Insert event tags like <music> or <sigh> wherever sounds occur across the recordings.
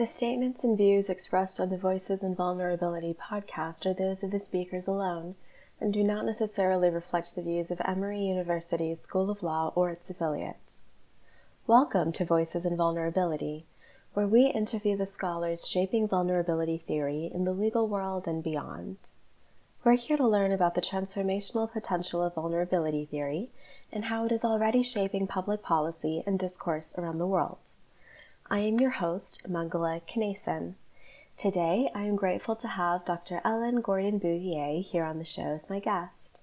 The statements and views expressed on the Voices and Vulnerability podcast are those of the speakers alone and do not necessarily reflect the views of Emory University's School of Law or its affiliates. Welcome to Voices and Vulnerability, where we interview the scholars shaping vulnerability theory in the legal world and beyond. We're here to learn about the transformational potential of vulnerability theory and how it is already shaping public policy and discourse around the world. I am your host, Mangala Kanason. Today, I am grateful to have Dr. Ellen Gordon Bouvier here on the show as my guest.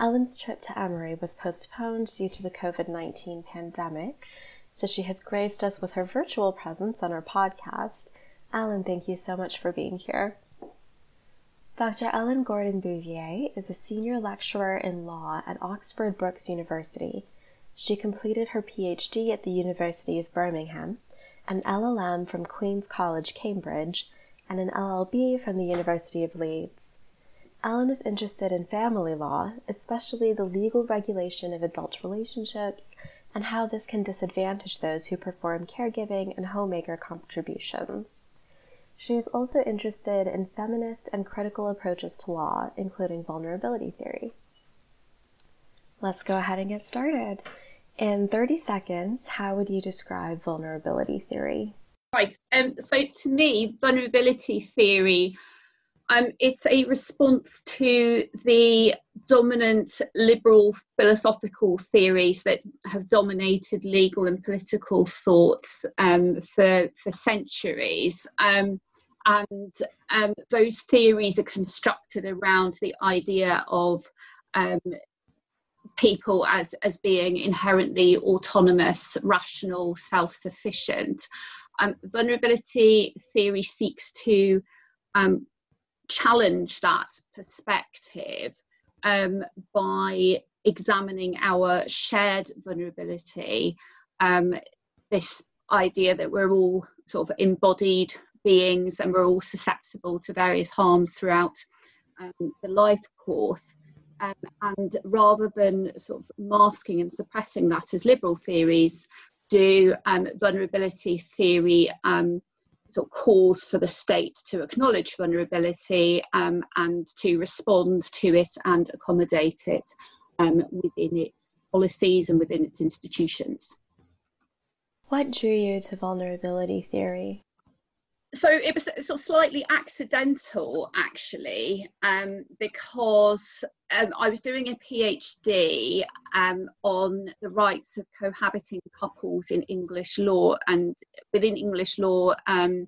Ellen's trip to Emory was postponed due to the COVID 19 pandemic, so she has graced us with her virtual presence on our podcast. Ellen, thank you so much for being here. Dr. Ellen Gordon Bouvier is a senior lecturer in law at Oxford Brookes University. She completed her PhD at the University of Birmingham an LLM from Queen's College, Cambridge, and an LLB from the University of Leeds. Ellen is interested in family law, especially the legal regulation of adult relationships and how this can disadvantage those who perform caregiving and homemaker contributions. She is also interested in feminist and critical approaches to law, including vulnerability theory. Let's go ahead and get started. In 30 seconds, how would you describe vulnerability theory? Right. Um, so, to me, vulnerability theory um, it's a response to the dominant liberal philosophical theories that have dominated legal and political thought um, for, for centuries. Um, and um, those theories are constructed around the idea of um, people as as being inherently autonomous, rational, self-sufficient. Um, vulnerability theory seeks to um, challenge that perspective um, by examining our shared vulnerability. Um, this idea that we're all sort of embodied beings and we're all susceptible to various harms throughout um, the life course. Um, and rather than sort of masking and suppressing that as liberal theories do, um, vulnerability theory um, sort of calls for the state to acknowledge vulnerability um, and to respond to it and accommodate it um, within its policies and within its institutions. What drew you to vulnerability theory? So it was sort of slightly accidental actually um, because um, I was doing a PhD um, on the rights of cohabiting couples in English law and within English law um,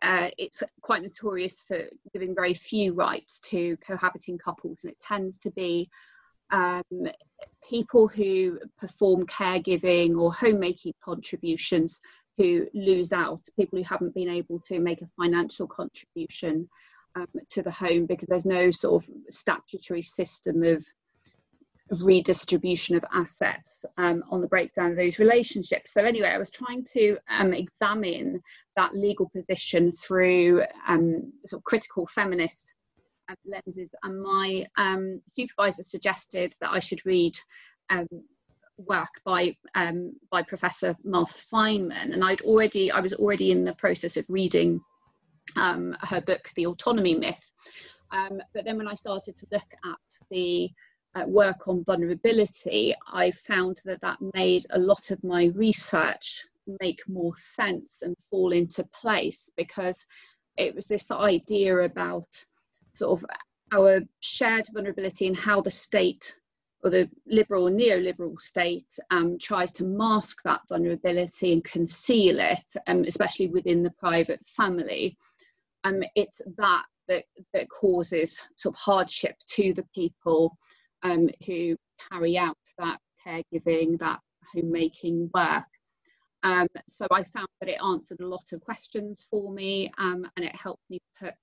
uh, it's quite notorious for giving very few rights to cohabiting couples and it tends to be um, people who perform caregiving or homemaking contributions who lose out, people who haven't been able to make a financial contribution um, to the home because there's no sort of statutory system of redistribution of assets um, on the breakdown of those relationships. So anyway, I was trying to um, examine that legal position through um, sort of critical feminist um, lenses, and my um, supervisor suggested that I should read work by um, by Professor Martha Fineman, and I'd already I was already in the process of reading um, her book, The Autonomy Myth. Um, but then when I started to look at the uh, work on vulnerability, I found that that made a lot of my research make more sense and fall into place because it was this idea about sort of our shared vulnerability and how the state or the liberal neoliberal state um, tries to mask that vulnerability and conceal it, um, especially within the private family. Um, it's that, that that causes sort of hardship to the people um, who carry out that caregiving, that homemaking work. Um, so I found that it answered a lot of questions for me um, and it helped me put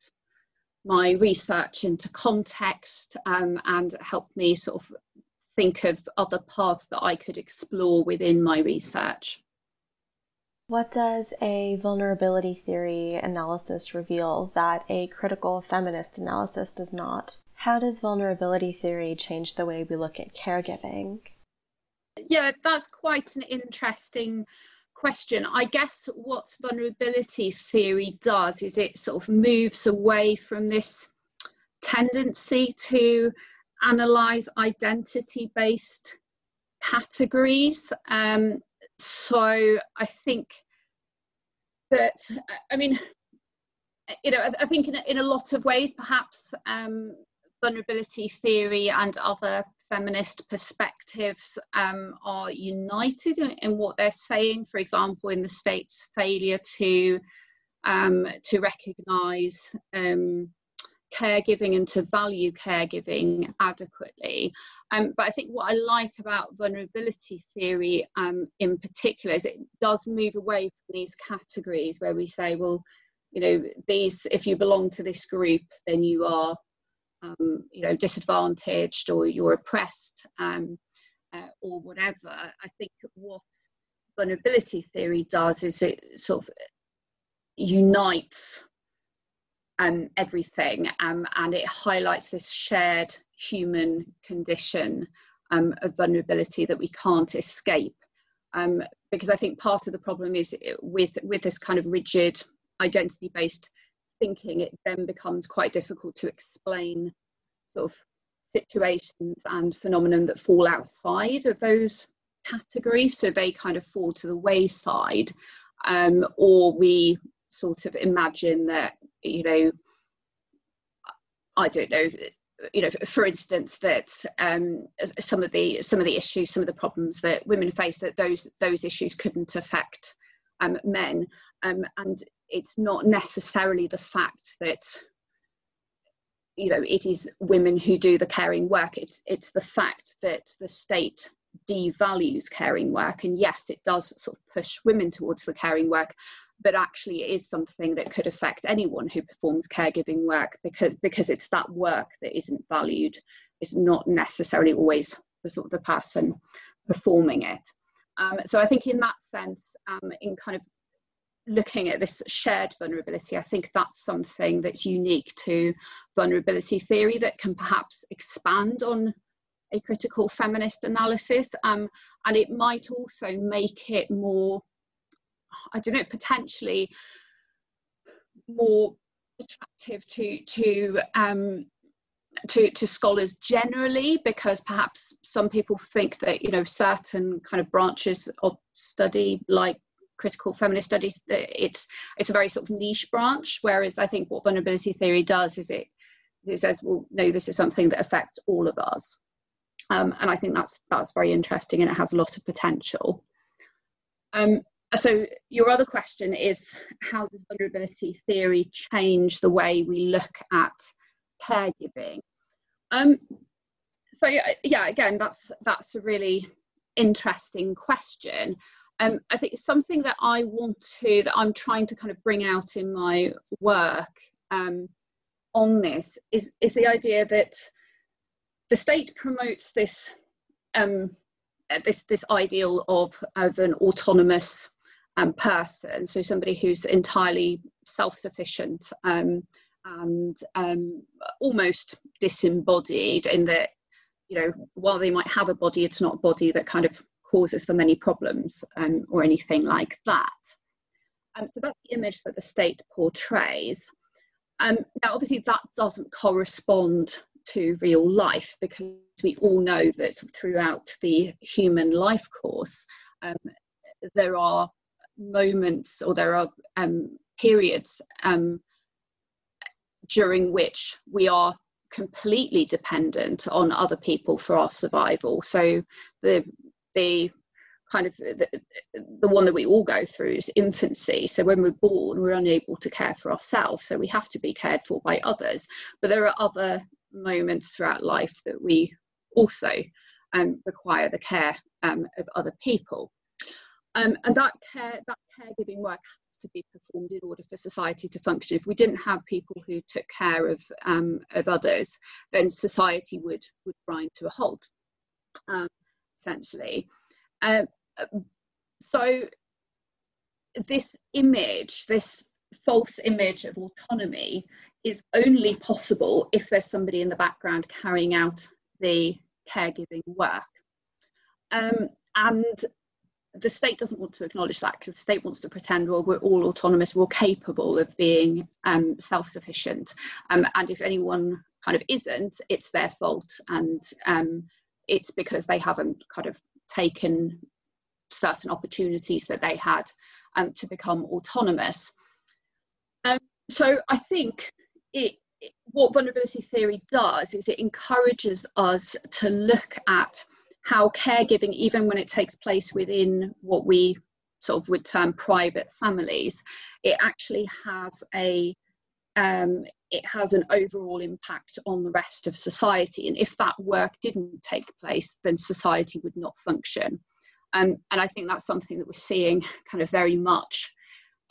my research into context um, and helped me sort of think of other paths that I could explore within my research. What does a vulnerability theory analysis reveal that a critical feminist analysis does not? How does vulnerability theory change the way we look at caregiving? Yeah, that's quite an interesting question. I guess what vulnerability theory does is it sort of moves away from this tendency to analyze identity based categories. Um, so I think that, I mean, you know, I, think in a, in a lot of ways, perhaps um, vulnerability theory and other feminist perspectives um, are united in, in, what they're saying. For example, in the state's failure to um, to recognise um, caregiving and to value caregiving adequately. Um, but I think what I like about vulnerability theory um, in particular is it does move away from these categories where we say, well, you know, these, if you belong to this group, then you are, um, you know, disadvantaged or you're oppressed um, uh, or whatever. I think what vulnerability theory does is it sort of unites um, everything um, and it highlights this shared human condition um, of vulnerability that we can't escape. Um, because I think part of the problem is with, with this kind of rigid identity based thinking, it then becomes quite difficult to explain sort of situations and phenomenon that fall outside of those categories. So they kind of fall to the wayside. Um, or we sort of imagine that you know i don't know you know for instance that um, some of the some of the issues some of the problems that women face that those those issues couldn't affect um, men. Um, and it's not necessarily the fact that you know it is women who do the caring work. It's it's the fact that the state devalues caring work. And yes it does sort of push women towards the caring work but actually it is something that could affect anyone who performs caregiving work because because it's that work that isn't valued. It's not necessarily always the sort of the person performing it. Um, so i think in that sense um, in kind of looking at this shared vulnerability i think that's something that's unique to vulnerability theory that can perhaps expand on a critical feminist analysis. Um, and it might also make it more I don't know, potentially more attractive to to um, to, to scholars generally because perhaps some people think that you know certain kind of branches of study like critical feminist studies that it's it's a very sort of niche branch whereas i think what vulnerability theory does is it it says well no this is something that affects all of us. Um, and i think that's that's very interesting and it has a lot of potential. Um, so your other question is how does vulnerability theory change the way we look at caregiving? Um, so yeah, yeah again that's that's a really interesting question. Um, i think something that i want to that i'm trying to kind of bring out in my work um, on this is is the idea that the state promotes this um, this this ideal of of an autonomous um, person, so somebody who's entirely self-sufficient um, and um, almost disembodied in that, you know, while they might have a body, it's not a body that kind of causes them any problems um, or anything like that. Um, so that's the image that the state portrays. Um, now, obviously, that doesn't correspond to real life because we all know that throughout the human life course, there are moments or there are um, periods um, during which we are completely dependent on other people for our survival. So the the kind of the, the one that we all go through is infancy. So when we're born, we're unable to care for ourselves. So we have to be cared for by others. But there are other moments throughout life that we also um, require the care um, of other people. Um, and that care, that caregiving work has to be performed in order for society to function. If we didn't have people who took care of um, of others, then society would would grind to a halt, um, essentially. Um, so this image, this false image of autonomy, is only possible if there's somebody in the background carrying out the caregiving work. Um, and the state doesn't want to acknowledge that because the state wants to pretend well we're all autonomous we're capable of being um, self-sufficient. Um, and if anyone kind of isn't it's their fault. And um, it's because they haven't kind of taken certain opportunities that they had um, to become autonomous. Um, so i think it, what vulnerability theory does is it encourages us to look at how caregiving, even when it takes place within what we sort of would term private families, it actually has a um, it has an overall impact on the rest of society. And if that work didn't take place, then society would not function. Um, and I think that's something that we're seeing kind of very much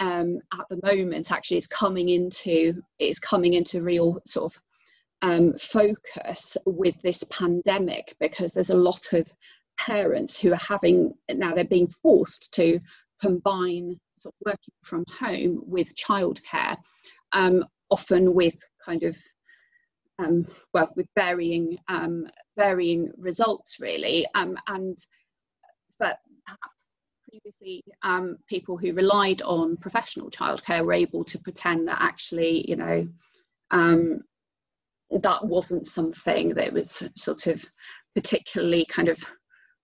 um, at the moment. Actually, it's coming into it's coming into real sort of um, focus with this pandemic because there's a lot of parents who are having now they're being forced to combine sort of working from home with childcare, um, often with kind of um, well with varying um, varying results really, um, and that perhaps previously um, people who relied on professional childcare were able to pretend that actually you know um, that wasn't something that was sort of particularly kind of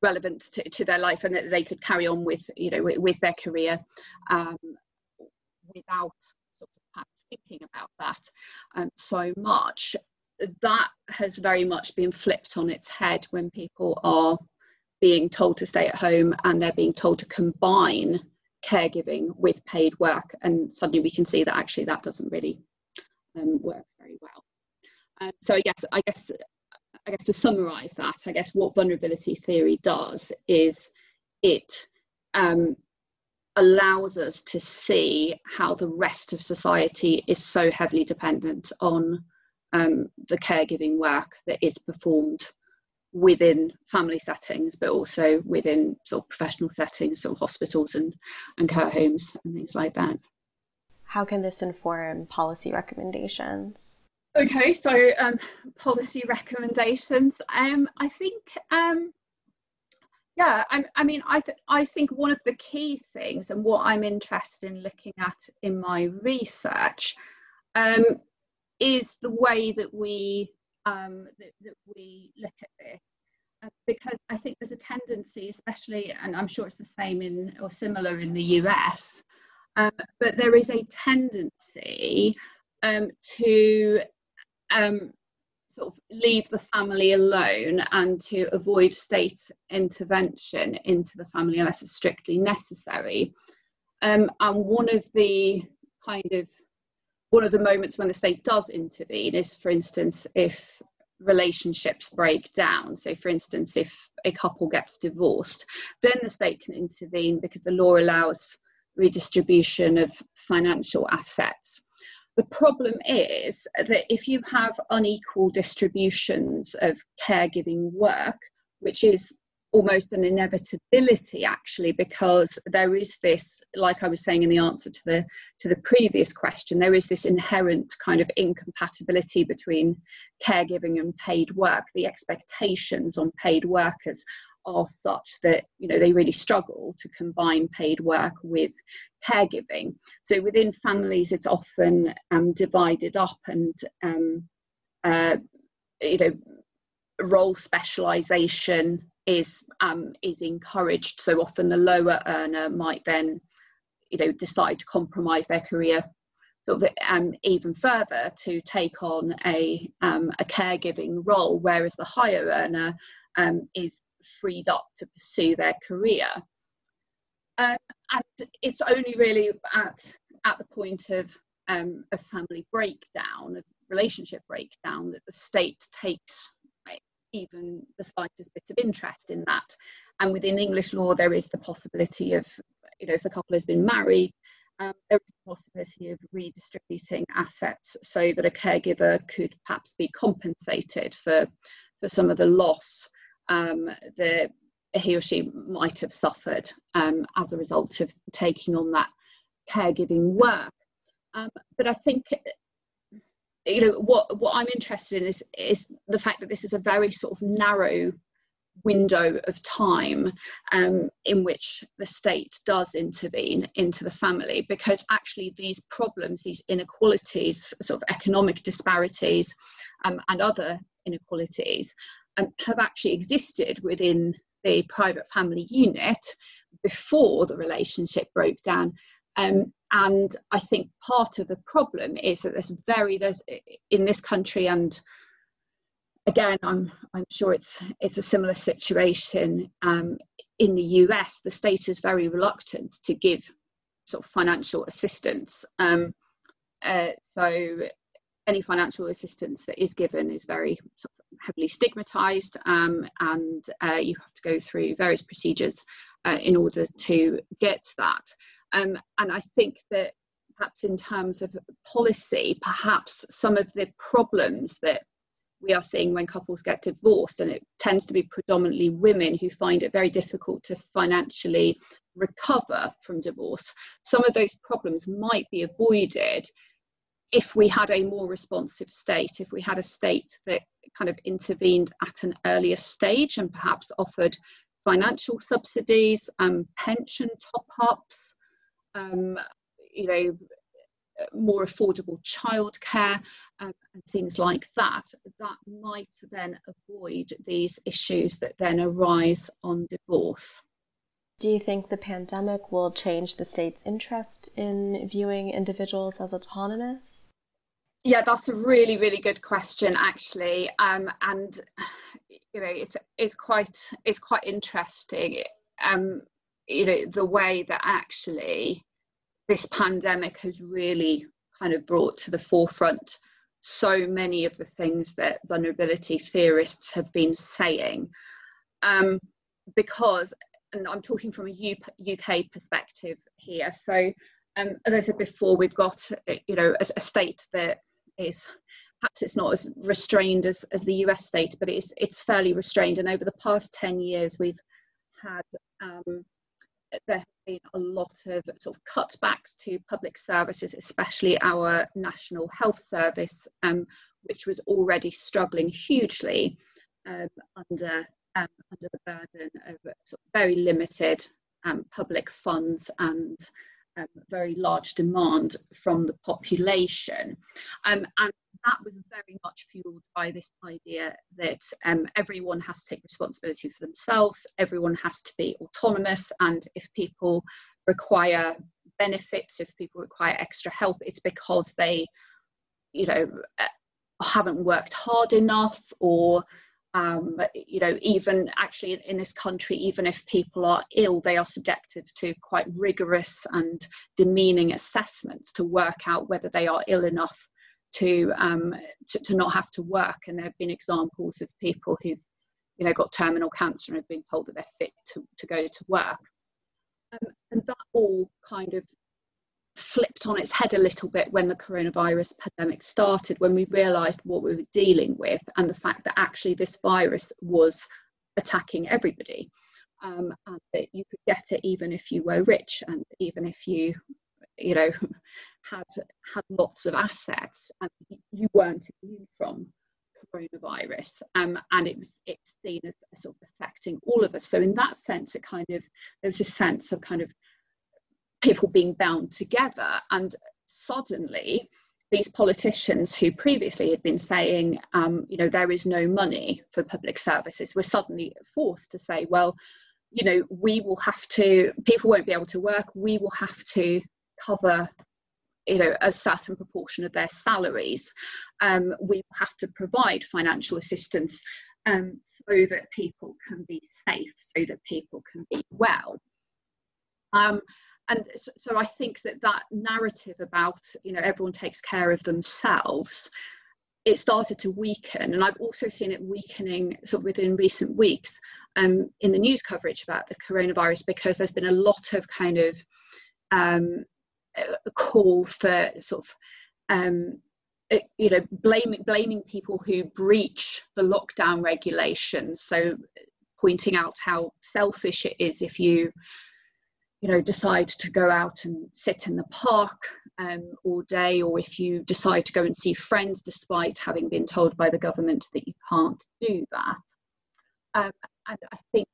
relevant to, to their life and that they could carry on with you know with, with their career um, without sort of thinking about that. Um, so much that has very much been flipped on its head when people are being told to stay at home and they're being told to combine caregiving with paid work and suddenly we can see that actually that doesn't really um, work very well um, so I guess I guess I guess to summarize that, I guess what vulnerability theory does is it um, allows us to see how the rest of society is so heavily dependent on um, the caregiving work that is performed within family settings, but also within sort of professional settings, sort of hospitals and, and care homes and things like that. How can this inform policy recommendations? Okay, so um, policy recommendations. Um, I think, um, yeah, I, I mean, I, th- I think one of the key things and what I'm interested in looking at in my research um, is the way that we um, that, that we look at this. Uh, because I think there's a tendency, especially, and I'm sure it's the same in or similar in the US, um, but there is a tendency um, to um, sort of leave the family alone and to avoid state intervention into the family unless it's strictly necessary. Um, and one of the kind of one of the moments when the state does intervene is, for instance, if relationships break down. So, for instance, if a couple gets divorced, then the state can intervene because the law allows redistribution of financial assets. The problem is that if you have unequal distributions of caregiving work, which is almost an inevitability actually because there is this like i was saying in the answer to the to the previous question there is this inherent kind of incompatibility between caregiving and paid work the expectations on paid workers are such that you know they really struggle to combine paid work with caregiving. So within families, it's often um, divided up and um, uh, you know role specialization is um, is encouraged. So often the lower earner might then you know decide to compromise their career sort of um, even further to take on a um, a caregiving role, whereas the higher earner um, is freed up to pursue their career. Um, and it's only really at at the point of um, a family breakdown, of relationship breakdown, that the state takes even the slightest bit of interest in that. And within English law, there is the possibility of, you know, if the couple has been married, um, there is the possibility of redistributing assets so that a caregiver could perhaps be compensated for for some of the loss um, that he or she might have suffered um, as a result of taking on that caregiving work. Um, but I think you know what what I'm interested in is is the fact that this is a very sort of narrow window of time um, in which the state does intervene into the family because actually these problems, these inequalities, sort of economic disparities, um, and other inequalities um, have actually existed within the private family unit before the relationship broke down. Um, and I think part of the problem is that there's very there's in this country and again I'm I'm sure it's it's a similar situation um, in the US. The state is very reluctant to give sort of financial assistance. Um, uh, so any financial assistance that is given is very sort heavily stigmatized um, and uh, you have to go through various procedures uh, in order to get that. Um, and I think that perhaps in terms of policy, perhaps some of the problems that we are seeing when couples get divorced, and it tends to be predominantly women who find it very difficult to financially recover from divorce. Some of those problems might be avoided if we had a more responsive state, if we had a state that kind of intervened at an earlier stage and perhaps offered financial subsidies, um, pension top ups, um, you know, more affordable childcare um, and things like that, that might then avoid these issues that then arise on divorce. Do you think the pandemic will change the state's interest in viewing individuals as autonomous? Yeah, that's a really, really good question, actually. Um, and you know, it's it's quite it's quite interesting. Um, you know, the way that actually this pandemic has really kind of brought to the forefront so many of the things that vulnerability theorists have been saying. Um, because and I'm talking from a UK perspective here. So, um, as I said before, we've got you know a, a, state that is perhaps it's not as restrained as, as the US state, but it's it's fairly restrained. And over the past ten years, we've had um, there have been a lot of sort of cutbacks to public services, especially our National Health Service, um, which was already struggling hugely um, under um, under the burden of sort of very limited um, public funds and um, very large demand from the population. Um, and that was very much fueled by this idea that um, everyone has to take responsibility for themselves, everyone has to be autonomous, and if people require benefits, if people require extra help, it's because they, you know, uh, haven't worked hard enough or um, you know, even actually in, this country, even if people are ill, they are subjected to quite rigorous and demeaning assessments to work out whether they are ill enough to, um, to, to not have to work. And there have been examples of people who've, you know, got terminal cancer and have been told that they're fit to, to go to work. Um, and that all kind of flipped on its head a little bit when the coronavirus pandemic started, when we realised what we were dealing with and the fact that actually this virus was attacking everybody. Um, and that you could get it even if you were rich and even if you, you know, <laughs> had had lots of assets, and you weren't immune from coronavirus. Um, and it was it's seen as sort of affecting all of us. So in that sense, it kind of there was a sense of kind of people being bound together. And suddenly, these politicians who previously had been saying, um, you know, there is no money for public services, were suddenly forced to say, well, you know, we will have to, people won't be able to work, we will have to cover you know a certain proportion of their salaries um, we will have to provide financial assistance um, so that people can be safe so that people can be well um, and so I think that that narrative about you know everyone takes care of themselves it started to weaken. And I've also seen it weakening sort of within recent weeks um, in the news coverage about the coronavirus because there's been a lot of kind of um, a call for sort of um, you know blaming blaming people who breach the lockdown regulations. So pointing out how selfish it is if you you know decide to go out and sit in the park um, all day or if you decide to go and see friends despite having been told by the government that you can't do that um, and I think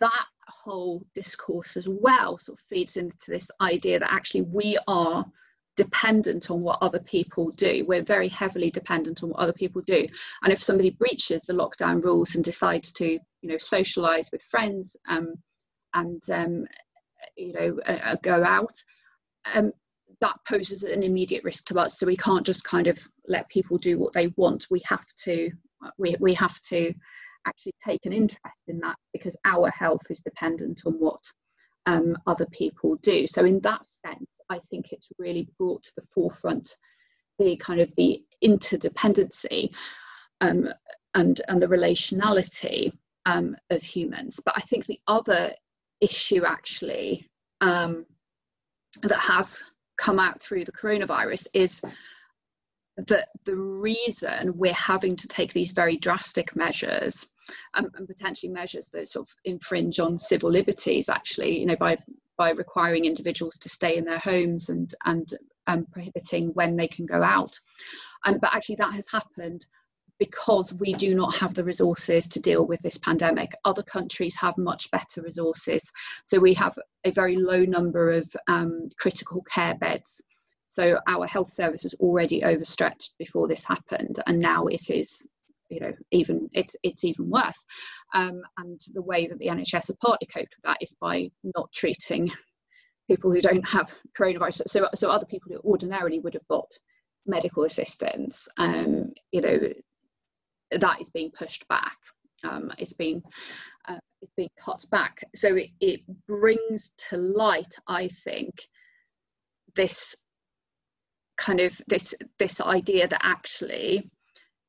that whole discourse as well sort of feeds into this idea that actually we are dependent on what other people do. We're very heavily dependent on what other people do. And if somebody breaches the lockdown rules and decides to, you know, socialize with friends um, and, um, you know, uh, uh, go out, um, that poses an immediate risk to us. So we can't just kind of let people do what they want. We have to, we, we have to actually take an interest in that because our health is dependent on what um, other people do. So in that sense, I think it's really brought to the forefront the kind of the interdependency um, and and the relationality um, of humans. But I think the other issue actually um, that has come out through the coronavirus is that the reason we're having to take these very drastic measures um, and potentially measures that sort of infringe on civil liberties actually you know by by requiring individuals to stay in their homes and and um, prohibiting when they can go out. And but actually that has happened because we do not have the resources to deal with this pandemic. Other countries have much better resources. So we have a very low number of um, critical care beds. So our health service was already overstretched before this happened, and now it is you know even it's it's even worse um, and the way that the nhs have partly coped with that is by not treating people who don't have coronavirus so so other people who ordinarily would have got medical assistance um, you know that is being pushed back. Um, it's being uh, it's being cut back. So it, it brings to light i think this kind of this this idea that actually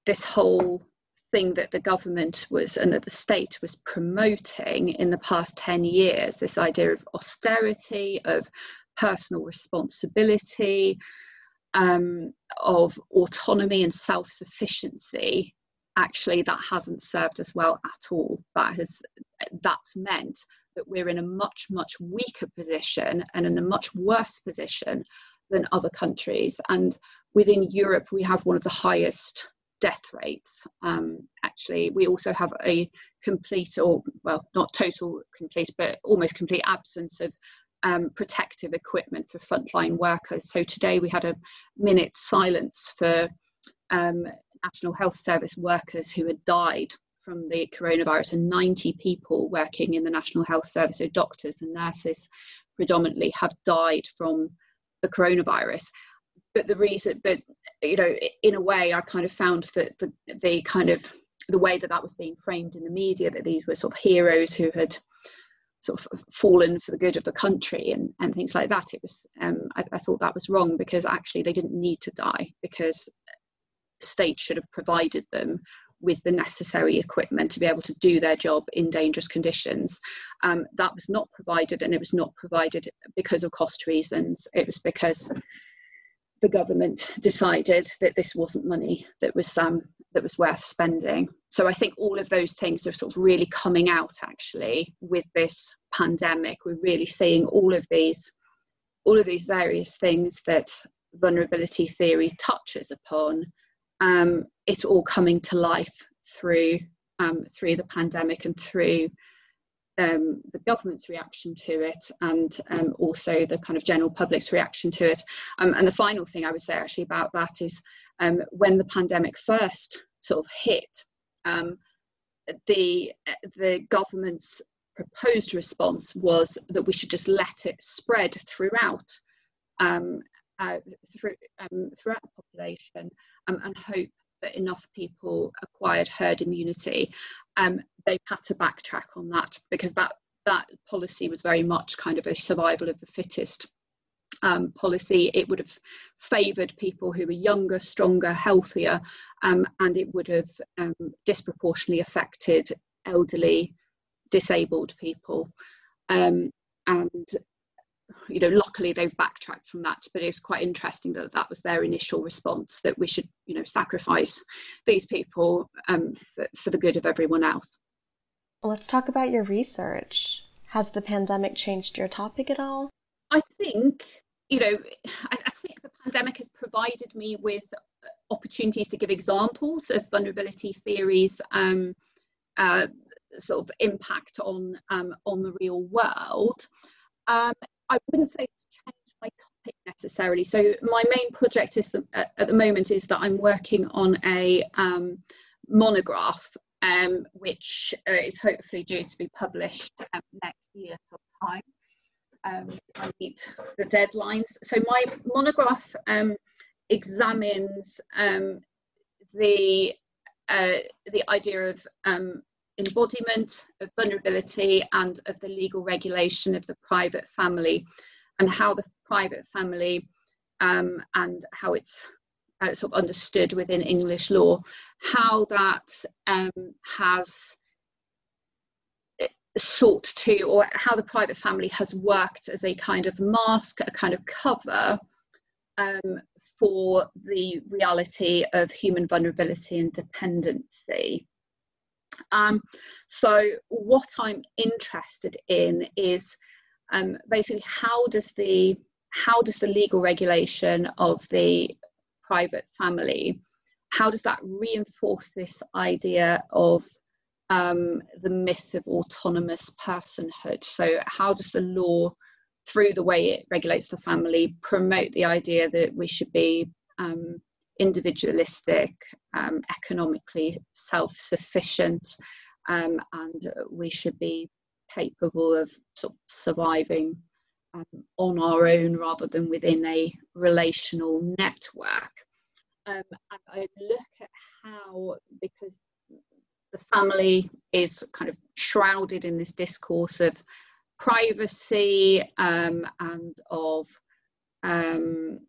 this whole thing that the government was and that the state was promoting in the past 10 years this idea of austerity of personal responsibility um, of autonomy and self-sufficiency actually that hasn't served us well at all that has that's meant that we're in a much much weaker position and in a much worse position than other countries and within europe we have one of the highest death rates. Um, actually, we also have a complete, or well, not total complete, but almost complete absence of um, protective equipment for frontline workers. So today we had a minute silence for um, National Health Service workers who had died from the coronavirus, and 90 people working in the National Health Service, so doctors and nurses predominantly, have died from the coronavirus. But the reason but you know in a way i kind of found that the, the kind of the way that that was being framed in the media that these were sort of heroes who had sort of fallen for the good of the country and, and things like that. It was um, I, I thought that was wrong because actually they didn't need to die because state should have provided them with the necessary equipment to be able to do their job in dangerous conditions. Um, that was not provided, and it was not provided because of cost reasons. It was because the government decided that this wasn't money that was um, that was worth spending. So I think all of those things are sort of really coming out actually with this pandemic. We're really seeing all of these all of these various things that vulnerability theory touches upon. Um, it's all coming to life through um, through the pandemic and through um, the government's reaction to it and um, also the kind of general public's reaction to it. Um, and the final thing I would say actually about that is um, when the pandemic first sort of hit, um, the the government's proposed response was that we should just let it spread throughout um, uh, through, throughout the population and hope that enough people acquired herd immunity um, they've had to backtrack on that because that that policy was very much kind of a survival of the fittest um, policy. It would have favoured people who were younger, stronger, healthier, um, and it would have um, disproportionately affected elderly, disabled people. Um, and you know, luckily they've backtracked from that, but it was quite interesting that that was their initial response that we should, you know, sacrifice these people um, for, for the good of everyone else. Let's talk about your research. Has the pandemic changed your topic at all? I think, you know, I, I think the pandemic has provided me with opportunities to give examples of vulnerability theories um, uh, sort of impact on um, on the real world. Um, I wouldn't say it's changed my topic necessarily. So my main project is the, at, the moment is that I'm working on a um, monograph, um, which uh, is hopefully due to be published um, next year sometime. Um, I meet the deadlines. So my monograph um, examines um, the uh, the idea of embodiment, of vulnerability, and of the legal regulation of the private family, and how the private family um, and how it's uh, sort of understood within English law, how that um, has uh, sought to, or how the private family has worked as a kind of mask, a kind of cover um, for the reality of human vulnerability and dependency. Um, so, what I'm interested in is um, basically how does the how does the legal regulation of the private family how does that reinforce this idea of um, the myth of autonomous personhood? So, how does the law through the way it regulates the family, promote the idea that we should be um, individualistic, um, economically self sufficient, um, and we should be capable of sort of surviving um, on our own rather than within a relational network. Um, and I look at how, because the family is kind of shrouded in this discourse of privacy um, and of um,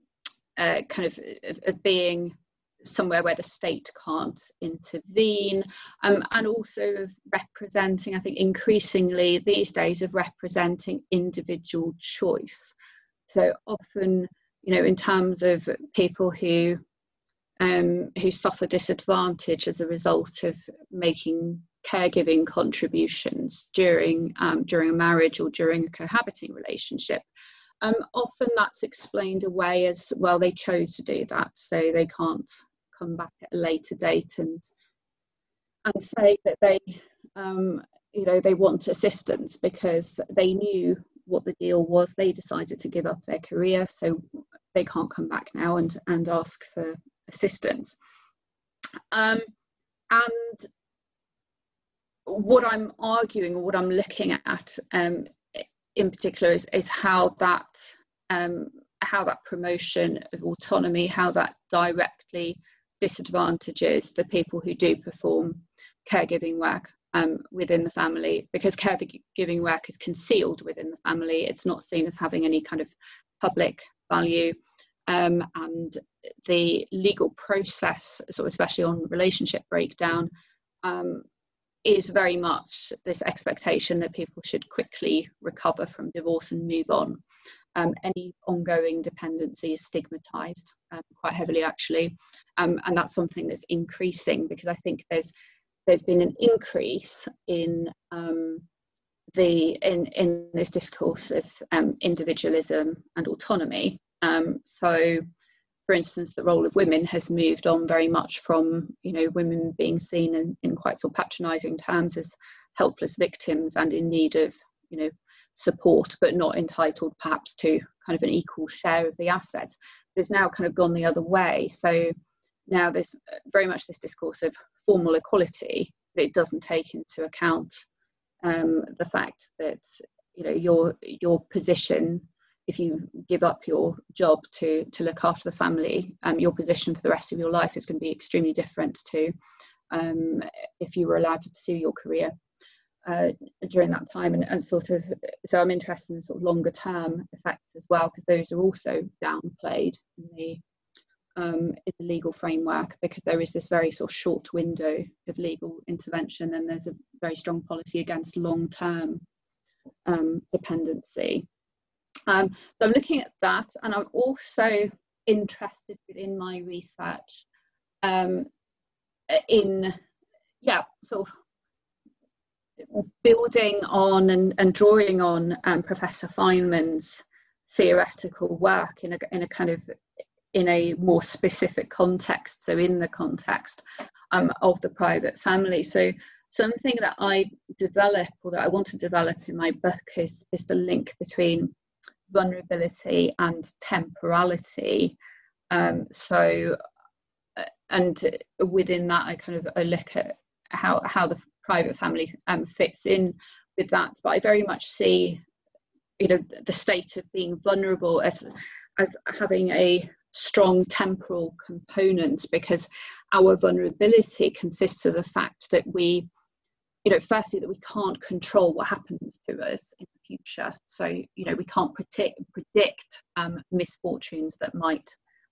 uh, kind of, of, of, being somewhere where the state can't intervene um, and also of representing i think increasingly these days of representing individual choice so often you know in terms of people who um, who suffer disadvantage as a result of making caregiving contributions during um, during a marriage or during a cohabiting relationship. Um, often that's explained away as well they chose to do that, so they can't come back at a later date and and say that they um, you know they want assistance because they knew what the deal was. They decided to give up their career, so they can't come back now and and ask for assistance. Um, and what I'm arguing or what I'm looking at um, in particular is, is how that um, how that promotion of autonomy, how that directly disadvantages the people who do perform caregiving work um, within the family because caregiving work is concealed within the family. It's not seen as having any kind of public value. Um, and the legal process, sort of especially on relationship breakdown, um, is very much this expectation that people should quickly recover from divorce and move on. Um, any ongoing dependency is stigmatized um, quite heavily, actually, um, and that's something that's increasing because I think there's there's been an increase in um, the in in this discourse of um, individualism and autonomy. Um, so for instance, the role of women has moved on very much from, you know, women being seen in, in quite sort of patronising terms as helpless victims and in need of, you know, support, but not entitled perhaps to kind of an equal share of the assets. But it's now kind of gone the other way. So now there's very much this discourse of formal equality, but it doesn't take into account um, the fact that you know your your position if you give up your job to to look after the family, um, your position for the rest of your life is going to be extremely different to um, if you were allowed to pursue your career uh, during that time. And, and sort of, so I'm interested in sort of longer term effects as well, because those are also downplayed in the um, in the legal framework because there is this very sort of short window of legal intervention, and there's a very strong policy against long term um, dependency. Um, so I'm looking at that, and I'm also interested within my research um, in, yeah, sort of building on and, and drawing on um, Professor Fineman's theoretical work in a, in a kind of in a more specific context so in the context um, of the private family. So something that I develop or that I want to develop in my book is, is the link between vulnerability and temporality. Um, so, uh, and within that, I kind of I look at how, how the private family um, fits in with that. But I very much see, you know, the state of being vulnerable as, as having a strong temporal component because our vulnerability consists of the fact that we you know firstly that we can't control what happens to us in future. So you know we can't predict um, misfortunes that might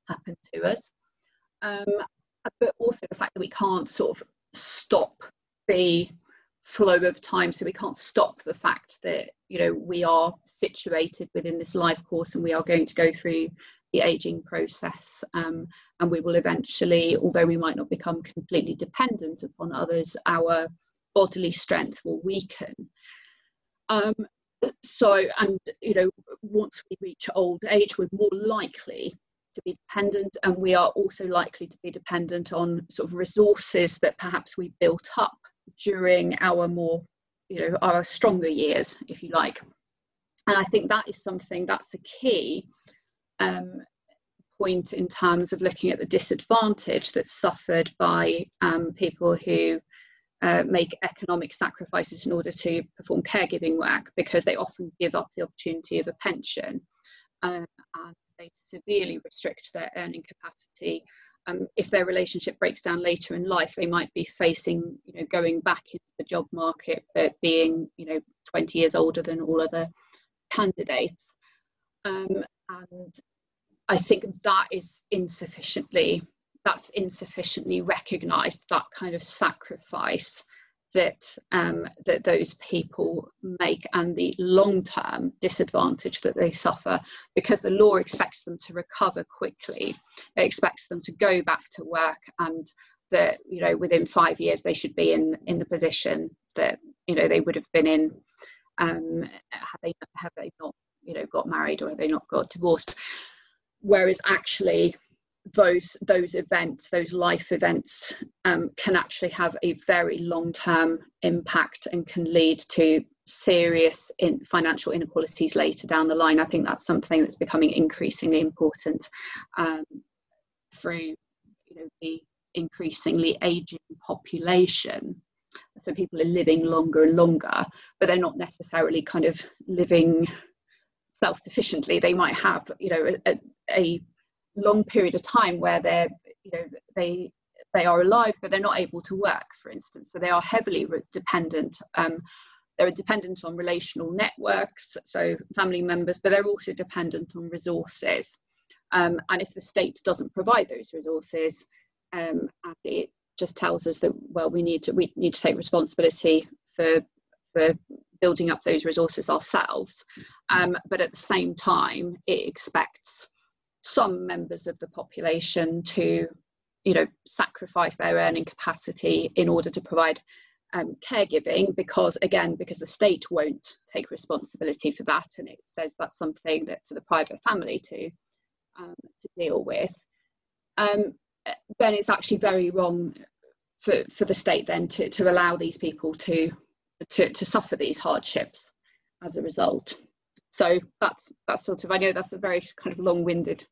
happen to us. Um, but also the fact that we can't sort of stop the flow of time. So we can't stop the fact that you know we are situated within this life course and we are going to go through the aging process um, and we will eventually although we might not become completely dependent upon others our bodily strength will weaken. Um, so and you know once we reach old age we're more likely to be dependent and we are also likely to be dependent on sort of resources that perhaps we built up during our more you know our stronger years if you like. And i think that is something that's a key um, point in terms of looking at the disadvantage that's suffered by um, people who uh, make economic sacrifices in order to perform caregiving work because they often give up the opportunity of a pension um, and they severely restrict their earning capacity. Um, if their relationship breaks down later in life, they might be facing, you know, going back into the job market, but being, you know, 20 years older than all other candidates. Um, and I think that is insufficiently that's insufficiently recognised that kind of sacrifice that um, that those people make and the long-term disadvantage that they suffer. Because the law expects them to recover quickly. It expects them to go back to work and that you know within five years they should be in in the position that you know they would have been in um, have they have they not you know got married or have they not got divorced. Whereas actually those those events those life events um, can actually have a very long term impact and can lead to serious in financial inequalities later down the line. I think that's something that's becoming increasingly important um, through you know the increasingly aging population. So people are living longer and longer but they're not necessarily kind of living self-sufficiently. They might have you know a, a long period of time where they're you know they they are alive but they're not able to work for instance. So they are heavily dependent um, they're dependent on relational networks so family members but they're also dependent on resources. Um, and if the state doesn't provide those resources um, it just tells us that well we need to we need to take responsibility for for building up those resources ourselves. Um, but at the same time it expects some members of the population to you know sacrifice their earning capacity in order to provide um, caregiving because again because the state won't take responsibility for that. And it says that's something that for the private family to um, to deal with. Um, then it's actually very wrong for, for the state then to, to allow these people to, to to suffer these hardships as a result. So that's that's sort of i know that's a very kind of long-winded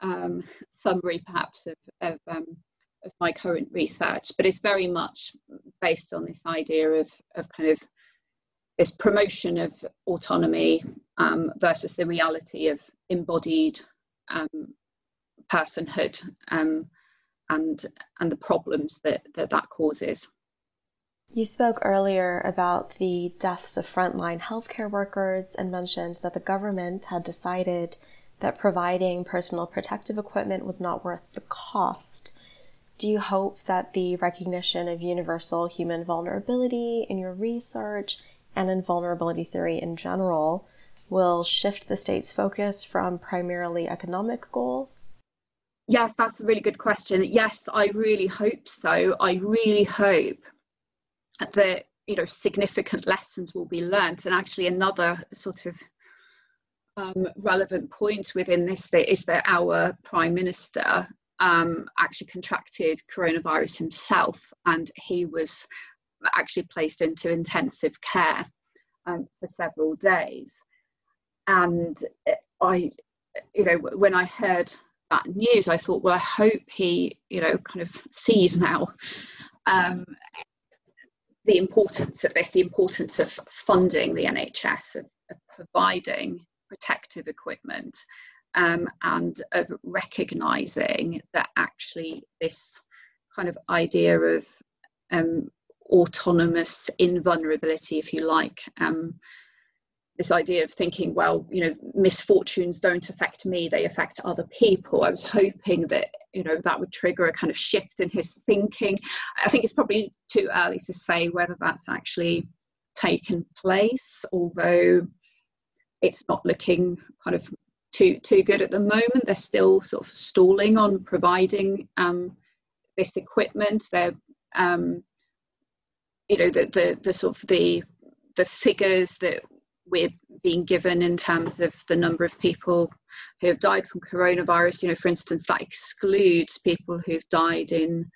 um, summary perhaps of, of, um, of my current research, but it's very much based on this idea of, of kind of this promotion of autonomy um, versus the reality of embodied um, personhood um, and and the problems that, that that causes. You spoke earlier about the deaths of frontline healthcare workers and mentioned that the government had decided that providing personal protective equipment was not worth the cost. Do you hope that the recognition of universal human vulnerability in your research and in vulnerability theory in general will shift the state's focus from primarily economic goals? Yes, that's a really good question. Yes, I really hope so. I really hope that you know significant lessons will be learnt and actually another sort of um, relevant point within this that is that our prime minister um, actually contracted coronavirus himself, and he was actually placed into intensive care um, for several days. And I, you know, when I heard that news, I thought, well, I hope he, you know, kind of sees now um, the importance of this, the importance of funding the NHS, of, of providing protective equipment, um, and of recognizing that actually this kind of idea of um, autonomous invulnerability, if you like, um, this idea of thinking, well, you know, misfortunes don't affect me, they affect other people. I was hoping that, you know, that would trigger a kind of shift in his thinking. I think it's probably too early to say whether that's actually taken place, although it's not looking kind of too too good at the moment. They're still sort of stalling on providing um, this equipment. They're um, you know the, the the sort of the the figures that we're being given in terms of the number of people who have died from coronavirus. You know, for instance, that excludes people who've died in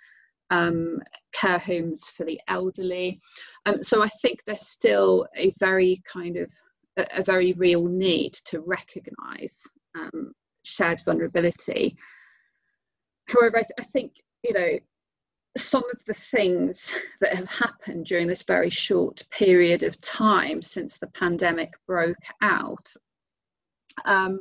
um, care homes for the elderly. Um, so I think there's still a very kind of a, very real need to recognise um, shared vulnerability. However, I, th- I think you know some of the things that have happened during this very short period of time since the pandemic broke out um,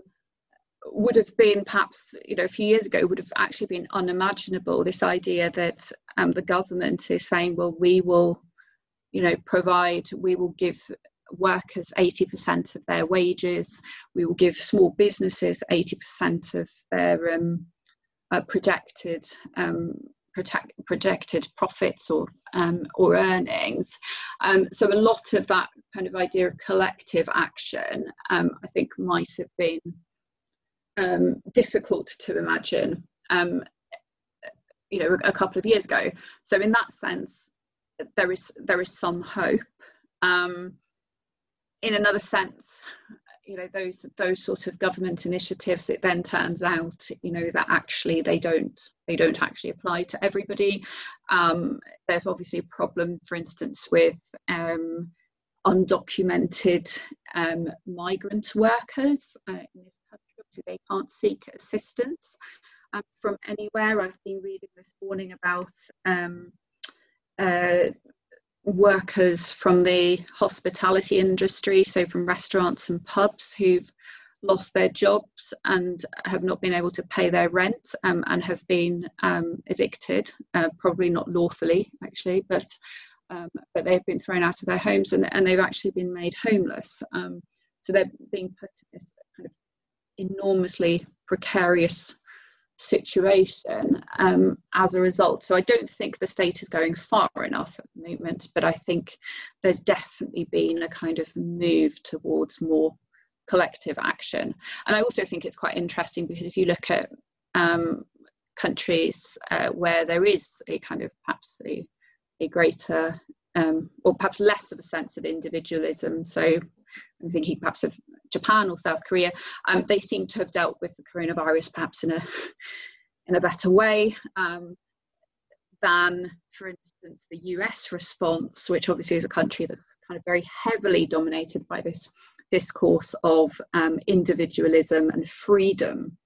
would have been perhaps you know a few years ago would have actually been unimaginable this idea that um, the government is saying well we will you know provide we will give workers 80% of their wages we will give small businesses 80% of their um, uh, projected um, protect, projected profits or um, or earnings. Um, so a lot of that kind of idea of collective action, um, I think, might have been um, difficult to imagine, you know, a, a, couple of years ago. So in that sense, there is there is some hope. Um, in another sense, you know those those sort of government initiatives it then turns out you know that actually they don't they don't actually apply to everybody. Um, there's obviously a problem for instance with um, undocumented um, migrant workers uh, in this country. Obviously they can't seek assistance um, from anywhere. I've been reading this morning about um, uh, workers from the hospitality industry, so from restaurants and pubs who've lost their jobs and have not been able to pay their rent um, and have been um, evicted, uh, probably not lawfully actually, but um, but they've been thrown out of their homes and, and they've actually been made homeless. Um, so they're being put in this kind of enormously precarious situation um, as a result. So I don't think the state is going far enough at the moment, but I think there's definitely been a kind of move towards more collective action. And I also think it's quite interesting because if you look at um, countries uh, where there is a kind of perhaps a, a greater um, or perhaps less of a sense of individualism. So I'm thinking perhaps of Japan or South Korea, um, they seem to have dealt with the coronavirus perhaps in a in a better way um, than, for instance, the US response, which obviously is a country that's kind of very heavily dominated by this discourse of um, individualism and freedom,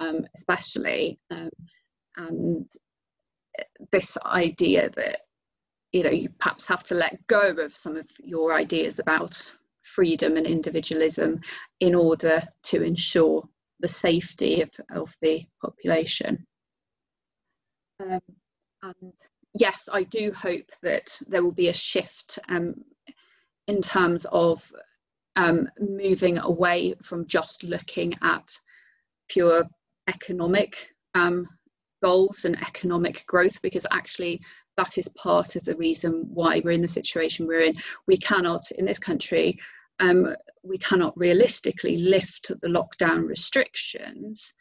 um, especially, um, and this idea that you know you perhaps have to let go of some of your ideas about freedom and individualism in order to ensure the safety of, of the population. Um, and yes, I do hope that there will be a shift um, in terms of um, moving away from just looking at pure economic um, goals and economic growth, because actually that is part of the reason why we're in the situation we're in. We cannot, in this country, um, we cannot realistically lift the lockdown restrictions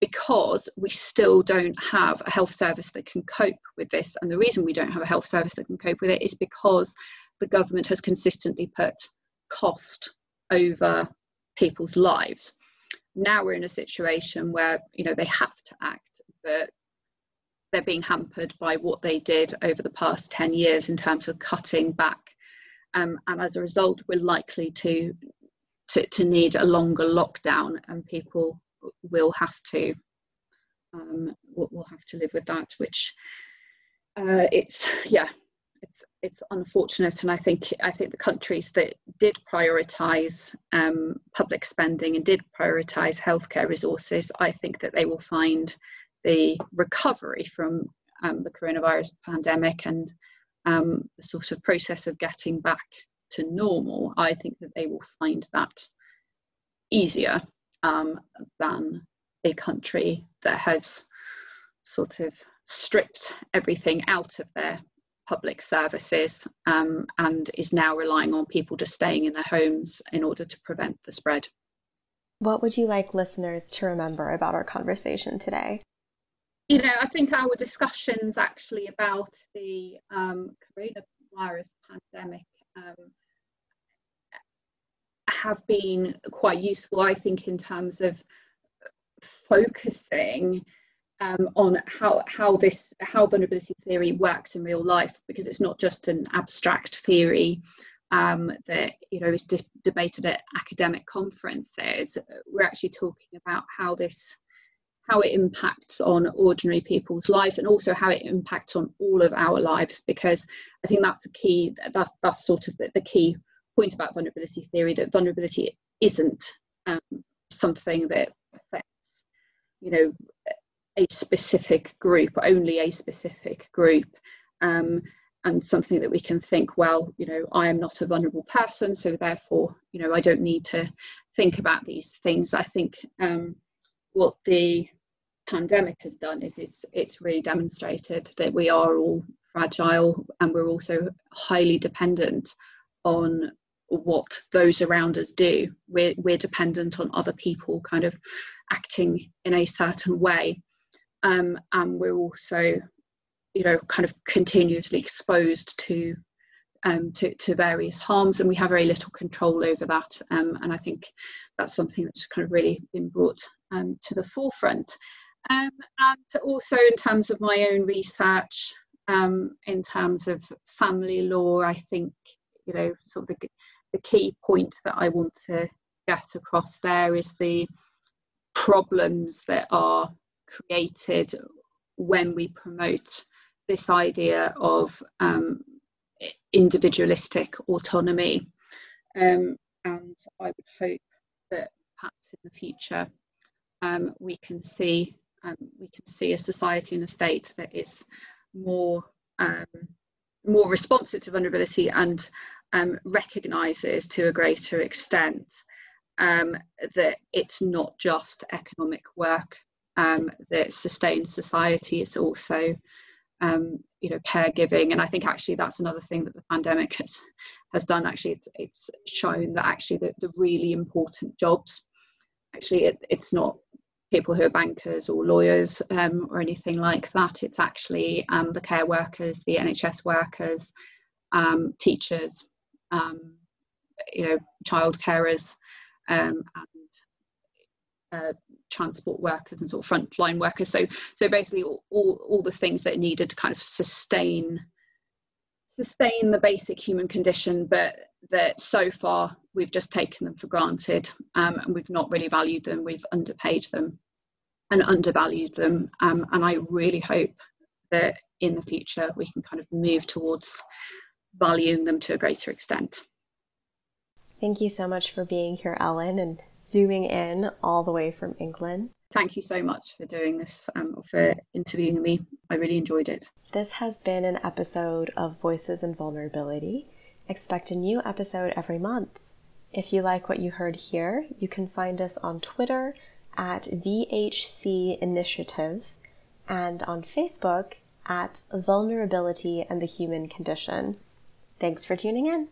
because we still don't have a health service that can cope with this. And the reason we don't have a health service that can cope with it is because the government has consistently put cost over people's lives. Now we're in a situation where you know they have to act, but they're being hampered by what they did over the past 10 years in terms of cutting back. Um, and as a result, we're likely to, to, to need a longer lockdown, and people will have to um, will have to live with that. Which uh, it's yeah, it's it's unfortunate, and I think I think the countries that did prioritise um, public spending and did prioritise healthcare resources, I think that they will find the recovery from um, the coronavirus pandemic and um, the sort of process of getting back to normal, I think that they will find that easier um, than a country that has sort of stripped everything out of their public services um, and is now relying on people just staying in their homes in order to prevent the spread. What would you like listeners to remember about our conversation today? You know, I think our discussions actually about the um, coronavirus pandemic um, have been quite useful, I think, in terms of focusing um, on how how this how vulnerability theory works in real life, because it's not just an abstract theory um, that you know is de- debated at academic conferences. We're actually talking about how this how it impacts on ordinary people's lives and also how it impacts on all of our lives because i think that's the key that's that's sort of the, the key point about vulnerability theory that vulnerability isn't um, something that affects you know a specific group only a specific group um, and something that we can think well you know i am not a vulnerable person so therefore you know i don't need to think about these things. I think um, what the pandemic has done is it's it's really demonstrated that we are all fragile and we're also highly dependent on what those around us do. We're, we're dependent on other people kind of acting in a certain way. Um, and we're also you know kind of continuously exposed to um, to, to various harms and we have very little control over that. Um, and I think that's something that's kind of really been brought um, to the forefront um, and also in terms of my own research, um, in terms of family law, I think, you know, sort of the, the key point that I want to get across there is the problems that are created when we promote this idea of um, individualistic autonomy. Um, and I would hope that perhaps in the future um, we can see um, we can see a society and a state that is more um, more responsive to vulnerability and um, recognizes to a greater extent um, that it's not just economic work um, that sustains society it's also um, you know caregiving. And i think actually that's another thing that the pandemic has has done. Actually it's it's shown that actually the, the really important jobs actually it, it's not people who are bankers or lawyers um, or anything like that. It's actually um, the care workers, the NHS workers, um, teachers, um, you know, child carers, um, and uh, transport workers and sort of frontline workers. So, so basically, all, all, all the things that are needed to kind of sustain sustain the basic human condition, but that so far we've just taken them for granted um, and we've not really valued them, we've underpaid them and undervalued them. Um, and I really hope that in the future we can kind of move towards valuing them to a greater extent. Thank you so much for being here, Ellen, and zooming in all the way from England. Thank you so much for doing this, um, for interviewing me. I really enjoyed it. This has been an episode of Voices and Vulnerability. Expect a new episode every month. If you like what you heard here, you can find us on Twitter at VHC Initiative and on Facebook at Vulnerability and the Human Condition. Thanks for tuning in.